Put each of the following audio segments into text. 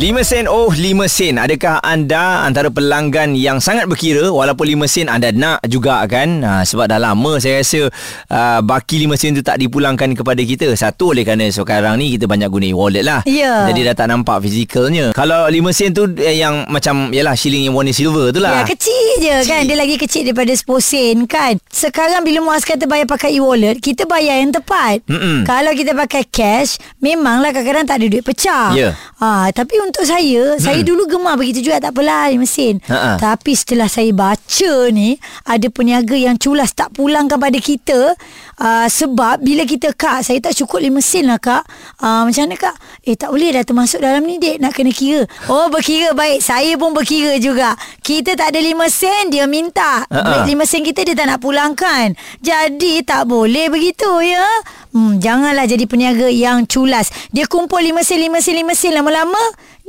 5 sen oh 5 sen. Adakah anda antara pelanggan yang sangat berkira Walaupun 5 sen anda nak juga kan? Ha, Sebab dah lama saya rasa uh, Baki 5 sen tu tak dipulangkan kepada kita. Satu oleh kerana sekarang ni kita banyak guna e-wallet lah. Ya. Jadi dah tak nampak fizikalnya. Kalau 5 sen tu eh, yang macam Yalah shilling yang warna silver tu lah. Ya kecil je kan? Dia lagi kecil daripada 10 sen kan? Sekarang bila Muaz kata bayar pakai e-wallet Kita bayar yang tepat. Mm-mm. Kalau kita pakai cash Memanglah kadang-kadang tak ada duit pecah. Ya. ha, Tapi untuk saya Saya dulu gemar begitu juga Tak apalah di mesin. Ha-ha. Tapi setelah saya baca ni Ada peniaga yang culas Tak pulangkan pada kita uh, Sebab bila kita kak Saya tak cukup 5 sen lah kak. Uh, Macam mana kak? Eh tak boleh dah termasuk dalam ni dek. Nak kena kira. Oh berkira. Baik Saya pun berkira juga. Kita tak ada 5 sen Dia minta. Ha-ha. Duit 5 sen kita Dia tak nak pulangkan. Jadi tak boleh begitu ya. Hmm, Janganlah jadi peniaga yang culas. Dia kumpul 5 sen 5 sen 5 sen Lama-lama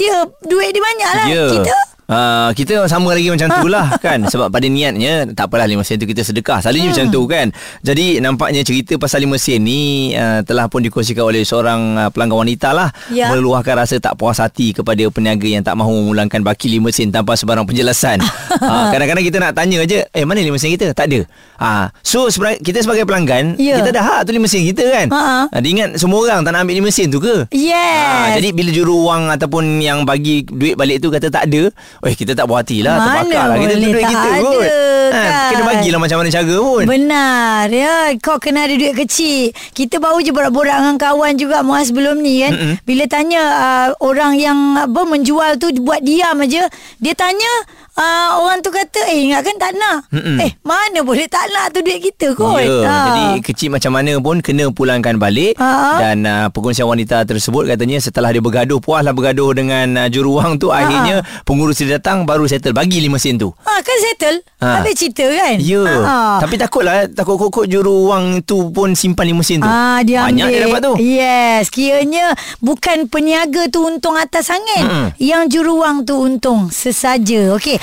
Dia duit dia banyak lah Ya. Kita Uh, kita sama lagi macam tu lah kan Sebab pada niatnya Tak apalah 5 sen tu kita sedekah Selalunya hmm. macam tu kan Jadi nampaknya cerita pasal 5 sen ni uh, Telah pun dikongsikan oleh seorang uh, pelanggan wanita lah Ya. Meluahkan rasa tak puas hati Kepada peniaga yang tak mahu memulangkan baki 5 sen Tanpa sebarang penjelasan uh, Kadang-kadang kita nak tanya je Eh mana 5 sen kita? Tak ada uh, So sebera- kita sebagai pelanggan Ya. Kita dah hak tu 5 sen kita kan Ha-ha. uh, Dia ingat semua orang tak nak ambil 5 sen tu ke? Yes Ah, jadi bila juru wang ataupun yang bagi duit balik tu kata tak ada, eh kita tak puas hati lah, Mana terbakar lah. Kita boleh duit kita ada, kot. Kan? kena bagilah macam mana cara pun. Benar ya Kau kena ada duit kecil Kita baru je borak-borak dengan kawan juga Muaz sebelum ni kan Mm-mm. Bila tanya uh, Orang yang apa, menjual tu Buat diam aja Dia tanya uh, Orang tu kata Eh ingatkan tak nak Mm-mm. Eh mana boleh tak nak tu duit kita kot Ya, Ah. jadi kecil macam mana pun kena pulangkan balik Ha. dan uh, pengurusan wanita tersebut katanya setelah dia bergaduh puaslah bergaduh dengan uh, juru wang tu akhirnya pengurus dia datang baru settle bagi 5 sen tu. ha, Kan settle Ha. Habis cerita kan Ya. Ha. Tapi takutlah takut kokok juru wang tu pun simpan 5 sen tu. Ah, dia Banyak ambil. dia dapat tu. Yes, kiranya bukan peniaga tu untung atas angin. Mm-mm. Yang juruang tu untung sesaja. Okey.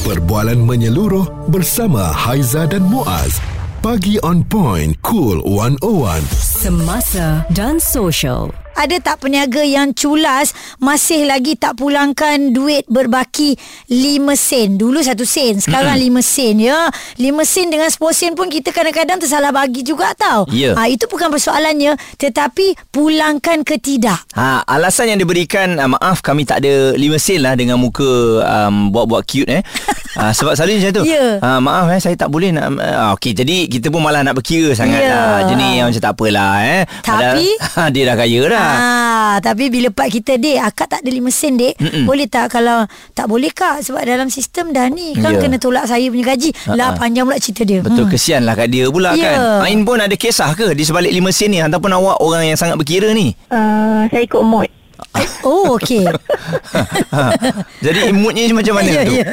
Perbualan menyeluruh bersama Haiza dan Muaz. Pagi on point. Cool 101. Semasa dan social. Ada tak peniaga yang culas masih lagi tak pulangkan duit berbaki 5 sen. Dulu 1 sen, sekarang 5 sen ya. 5 sen dengan 10 sen pun kita kadang-kadang tersalah bagi juga tau. Ya. Ha, itu bukan persoalannya tetapi pulangkan ke tidak. Ha, alasan yang diberikan uh, maaf kami tak ada 5 sen lah dengan muka um, buat-buat cute eh. Uh, sebab selalu macam tu. Ya. Uh, maaf eh saya tak boleh nak uh, okey jadi kita pun malah nak berkira sangat Ya. lah. Jenis yang macam tak apalah eh. Tapi- Padahal, dia dah kaya dah. Ah, tapi bila part kita dek, akak tak ada 5 sen dek. Mm-mm. Boleh tak kalau tak boleh kak sebab dalam sistem dah ni kan Ya. kena tolak saya punya gaji. Ha-ha. Lah panjang pula cerita dia. Betul kesian lah kat dia pula Ya. kan. Ain pun ada kisah ke di sebalik 5 sen ni ataupun awak orang yang sangat berkira ni? Uh, saya ikut mood. Oh okey. ha. Jadi moodnya macam mana Ya, tu? ya.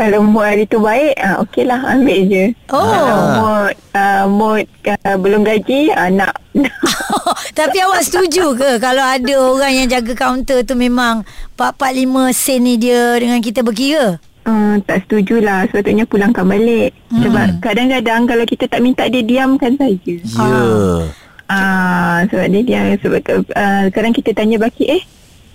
Kalau mood hari tu baik, uh, okey lah ambil je. Oh. Kalau mood, uh, mood uh, belum gaji, uh, nak. tapi awak setuju ke kalau ada orang yang jaga kaunter tu memang 4-5 sen ni dia dengan kita berkira? Uh, tak setuju lah Sepatutnya pulangkan balik hmm. Sebab kadang-kadang Kalau kita tak minta dia Diamkan saja Ya. Ah, sebab dia dia sebab uh, kadang kita tanya baki eh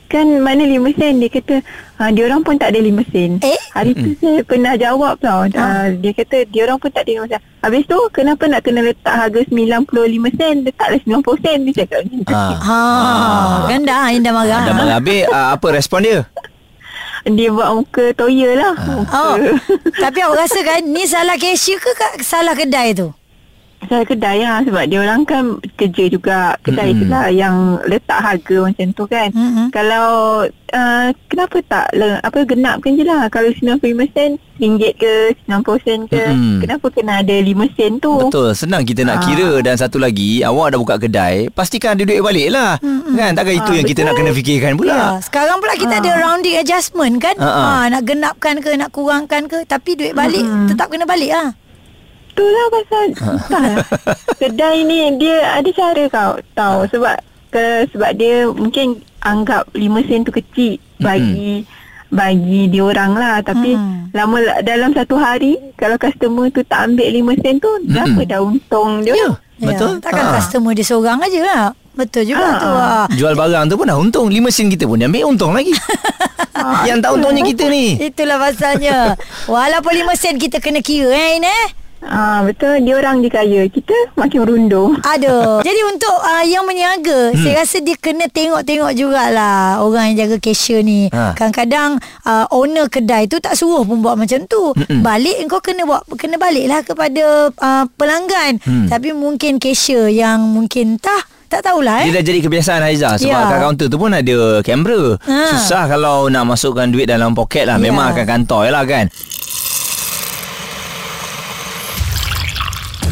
kan mana 5 sen dia kata uh, dia orang pun tak ada 5 sen. Eh? Hari tu saya pernah jawab tau. Uh, dia kata dia orang pun tak ada 5 sen. Habis tu kenapa nak kena letak harga 95 sen letaklah 90 sen dia cakap macam tu. Ha. Ha, kan dah Ain dah marah. Dah marah habis uh, apa respon dia? Dia buat muka toya lah. Muka. Oh, tapi awak rasa kan ni salah cashier ke salah kedai tu? Saya kedai lah sebab dia orang kan kerja juga kedai mm-hmm. lah yang letak harga macam tu kan. Mm-mm. Kalau uh, kenapa tak le, apa genapkan je lah kalau 95 sen ringgit ke 90 sen ke Mm-mm. kenapa kena ada 5 sen tu? Betul Senang kita nak Ah. kira Dan satu lagi Awak dah buka kedai Pastikan ada duit balik lah Kan Takkan itu Ah, yang kita nak kena fikirkan Ya, pula sekarang pula kita ada rounding adjustment kan? Ha, ha. Ha, nak genapkan ke nak kurangkan ke tapi duit balik tetap kena balik ah. Betul lah pasal entahlah. kedai ni dia ada cara kau tahu sebab ke, sebab dia mungkin anggap 5 sen tu kecil bagi bagi diorang lah tapi Hmm. lama dalam satu hari kalau customer tu tak ambil 5 sen tu berapa dah untung dia Ya, Ya, betul. Takkan Ha. customer dia seorang aja lah. Betul juga Ha. tu. Ha. Jual barang tu pun dah untung 5 sen kita pun dia ambil untung lagi Yang tak untungnya kita ni Itulah pasalnya. Walaupun 5 sen kita kena kira eh Ina. Ah betul dia orang dia kaya kita makin merundung Aduh. Jadi untuk uh, yang meniaga, hmm. saya rasa dia kena tengok-tengok jugalah orang yang jaga cashier ni. Ha. Kadang-kadang uh, owner kedai tu tak suruh pun buat macam tu. Mm-mm. Balik kau kena buat kena baliklah kepada uh, pelanggan. Hmm. Tapi mungkin cashier yang mungkin tah tak tahulah eh. Dia dah jadi kebiasaan Haiza Sebab Ya. kat kaunter tu pun ada kamera Ha. Susah kalau nak masukkan duit dalam poket lah Ya. Memang akan kantoi lah kan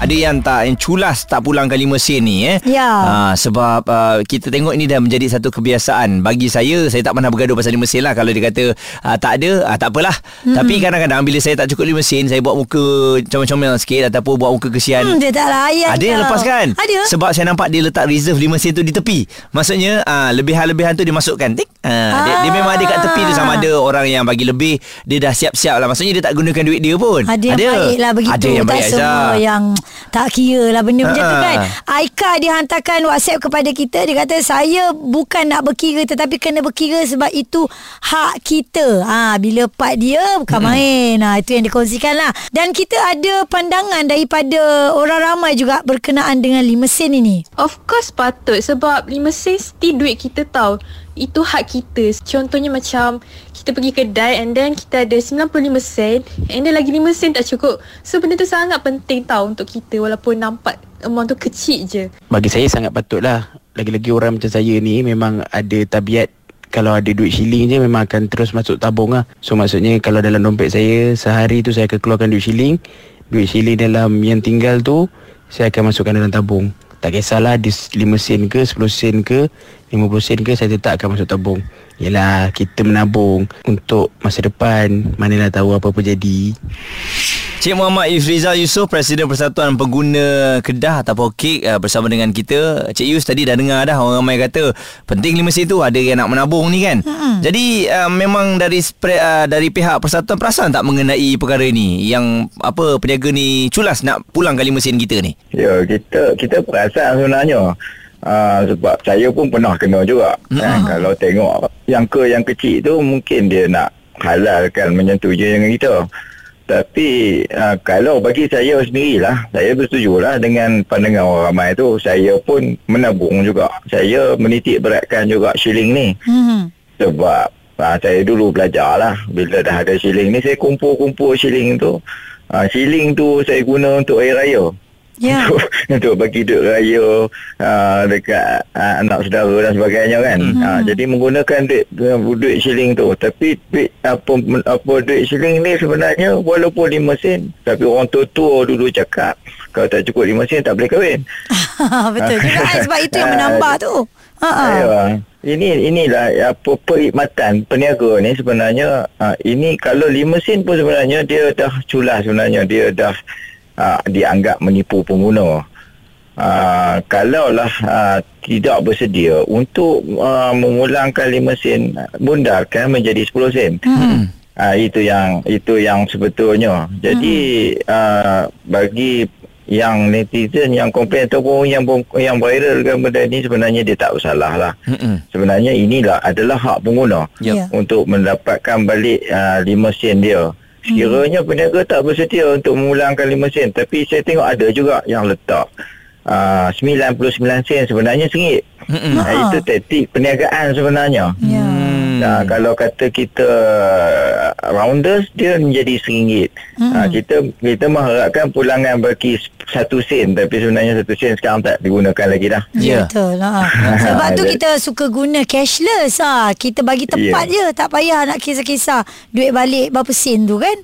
Ada yang tak Yang culas tak pulangkan 5 sen ni eh? Ya. ha, Sebab uh, Kita tengok ini dah menjadi satu kebiasaan. Bagi saya Saya tak pernah bergaduh pasal 5 sen lah. Kalau dia kata uh, Tak ada uh, Tak apalah. Hmm. Tapi kadang-kadang Bila saya tak cukup 5 sen Saya buat muka Comel-comel sikit Ataupun buat muka kesian. Hmm, dia tak layan Ada yang lepaskan. Ada. Sebab saya nampak Dia letak reserve 5 sen tu di tepi. Maksudnya uh, Lebihan-lebihan tu dia masukkan. Tik. Uh, dia, dia memang ada kat tepi tu. Sama ada orang yang bagi lebih Dia dah siap-siap lah. Maksudnya dia tak gunakan duit dia pun. Ada yang baik lah begitu Ada yang Tak baik semua yang Tak kira lah benda macam tu Ha. kan. Aika dia hantarkan whatsapp kepada kita. Dia kata saya bukan nak berkira Tetapi kena berkira sebab itu hak kita. Ha, Bila part dia bukan main. Ha, Itu yang dikongsikan lah. Dan kita ada pandangan daripada orang ramai juga Berkenaan dengan 5 sen ini. Of course patut sebab 5 sen still duit kita tahu. Itu hak kita. Contohnya macam kita pergi kedai and then kita ada 95 sen and then lagi 5 sen tak cukup. So benda tu sangat penting tahu untuk kita walaupun nampak amount tu kecil je. Bagi saya sangat patut lah Lagi-lagi orang macam saya ni Memang ada tabiat Kalau ada duit shilling je Memang akan terus masuk tabung lah So maksudnya Kalau dalam dompet saya Sehari tu saya akan keluarkan duit shilling Duit shilling dalam yang tinggal tu Saya akan masukkan dalam tabung Tak kisahlah Dia 5 sen ke 10 sen ke 50 sen ke Saya tetap akan masuk tabung Yelah Kita menabung Untuk masa depan Manalah tahu apa-apa jadi Cik Muhammad Ifrizal Yusof Presiden Persatuan Pengguna Kedah ataupun kek uh, bersama dengan kita. Cik Yus tadi dah dengar dah orang ramai kata penting 5 sen tu ada yang nak menabung ni kan. Hmm. Jadi uh, memang dari uh, dari pihak persatuan perasan tak mengenai perkara ni yang apa peniaga ni culas nak pulangkan 5 sen kita ni. Ya, kita kita perasan sebenarnya. Uh, sebab saya pun pernah kena juga. Hmm. Kan, kalau tengok yang ke yang kecil tu mungkin dia nak halalkan menyetujui dengan kita. Tapi uh, kalau bagi saya sendirilah, saya bersetujulah dengan pandangan orang ramai tu. Saya pun menabung juga. Saya menitik beratkan juga shilling ni. hmm. Sebab uh, saya dulu belajar lah. Bila dah ada shilling ni, saya kumpul-kumpul shilling tu. Uh, shilling tu saya guna untuk air raya. Ya Untuk, untuk bagi duit raya uh, dekat uh, anak saudara dan sebagainya kan. Hmm. Uh, jadi menggunakan duit duit shilling tu. Tapi duit apa apa duit shilling ni sebenarnya walaupun 5 sen tapi orang tua-tua dulu cakap kalau tak cukup 5 sen tak boleh kahwin. Betul juga kan Sebab itu yang menambah tu ha. Ini inilah apa perkhidmatan peniaga ni sebenarnya uh, ini kalau 5 sen pun sebenarnya dia dah culas sebenarnya dia dah uh, dianggap menipu pengguna. Uh, kalaulah uh, tidak bersedia untuk uh, mengulangkan 5 sen bundarkan menjadi 10 sen. Hmm. Uh, itu yang itu yang sebetulnya. Jadi hmm. uh, bagi yang netizen yang komplain ataupun yang yang viralkan benda ni sebenarnya dia tak bersalah lah. Mm-mm. Sebenarnya inilah adalah hak pengguna Yep. Ya. untuk mendapatkan balik uh, 5 sen dia. Sekiranya peniaga tak bersedia untuk mengulangkan 5 sen tapi saya tengok ada juga yang letak uh, 99 sen sebenarnya RM1. Mm-mm. Uh, itu taktik perniagaan sebenarnya. Ya Nah, kalau kata kita uh, rounders dia menjadi RM1. Hmm. Uh, kita kita mengharapkan pulangan bagi satu sen tapi sebenarnya satu sen sekarang tak digunakan lagi dah. Ya. Betul lah. Sebab tu kita suka guna cashless ah. Kita bagi tempat Ya. je, tak payah nak kisah-kisah duit balik berapa sen tu kan?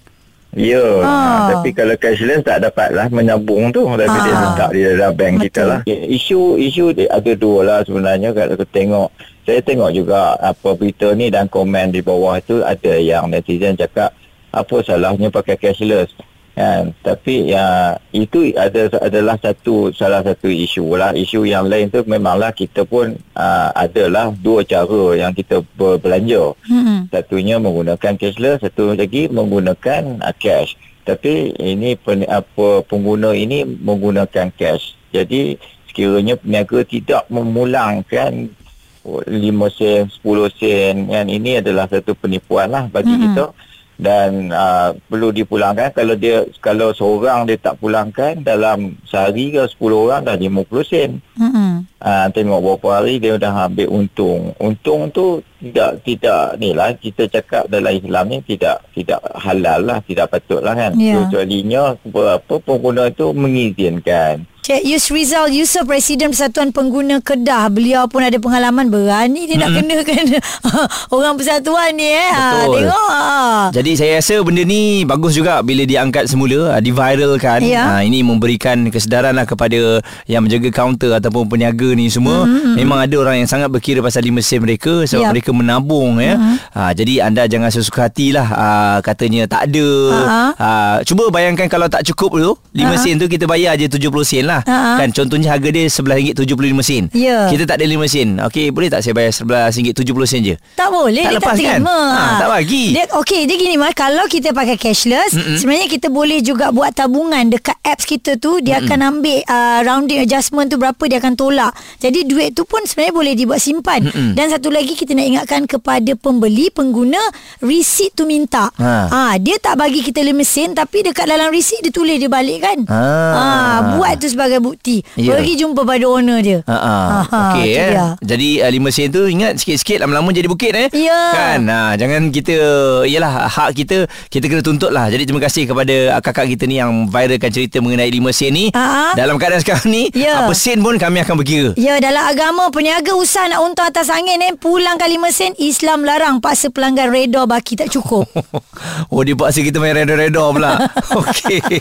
Ya, Ah. ha. tapi kalau cashless tak dapatlah menabung tu tapi dia Ah. letak di dalam bank Betul. kita lah. Isu isu dia ada dua lah sebenarnya kalau kita tengok saya tengok juga apa berita ni dan komen di bawah tu ada yang netizen cakap apa salahnya pakai cashless. Kan? Tapi ya itu ada adalah satu salah satu isu lah. Isu yang lain tu memanglah kita pun uh, adalah dua cara yang kita berbelanja. Hmm. Satunya menggunakan cashless, satu lagi menggunakan uh, cash. Tapi ini pen, apa pengguna ini menggunakan cash. Jadi sekiranya peniaga tidak memulangkan 5 sen, 10 sen yang ini adalah satu penipuan lah bagi Mm-mm. kita dan uh, perlu dipulangkan kalau dia kalau seorang dia tak pulangkan dalam sehari ke 10 orang dah 50 sen. Hmm. uh, tengok berapa hari dia dah ambil untung. Untung tu tidak tidak ni lah. Kita cakap dalam Islam ni tidak tidak halal lah tidak patut lah kan. Ya. kecualinya apa pengguna tu mengizinkan Cik Yus Rizal Yusof Presiden Persatuan Pengguna Kedah Beliau pun ada pengalaman Berani dia nak kena-kena Orang persatuan ni eh ha, Betul. Tengok ha. Jadi saya rasa benda ni bagus juga bila diangkat semula, ah, diviralkan. Ya. Ah, ini memberikan kesedaran lah kepada yang menjaga kaunter ataupun peniaga ni semua. Mm-hmm. Memang ada orang yang sangat berkira pasal lima sen mereka sebab Yap. mereka menabung ya. Mm-hmm. Ah, jadi anda jangan sesuka hatilah ah, katanya tak ada. Ah, cuba bayangkan kalau tak cukup tu 5 Ha-ha. sen tu kita bayar je 70 sen lah. Ha-ha. Kan contohnya harga dia RM11.75 sen. Ya. Kita tak ada 5 sen. Okey, boleh tak saya bayar RM11.70 sen je? Tak boleh Tak Dia lepas tak kan? terima Ha, tak bagi. dia, Okey dia gini Mal Kalau kita pakai cashless Mm-mm. Sebenarnya kita boleh juga Buat tabungan Dekat apps kita tu Dia Mm-mm. akan ambil uh, Rounding adjustment tu Berapa dia akan tolak Jadi duit tu pun Sebenarnya boleh dibuat simpan Mm-mm. Dan satu lagi Kita nak ingatkan Kepada pembeli Pengguna Receipt tu minta Ha. ha, Dia tak bagi kita 5 sen Tapi dekat dalam receipt Dia tulis dia balik kan Ah. Buat tu sebagai bukti Ya. Pergi jumpa pada owner dia Ha. Ha, Okey eh. dia. Jadi uh, 5 sen tu ingat sikit-sikit lama-lama jadi bukit eh. Ya. Kan? Ha jangan kita iyalah hak kita kita kena tuntut lah. Jadi terima kasih kepada uh, kakak kita ni yang viralkan cerita mengenai 5 sen ni. Ha. Dalam keadaan sekarang ni Ya. apa sen pun kami akan berkira. Ya dalam agama peniaga usaha nak untung atas angin eh pulang kali mesin Islam larang paksa pelanggan reda baki tak cukup. oh dia paksa kita main reda-reda pula. Okey.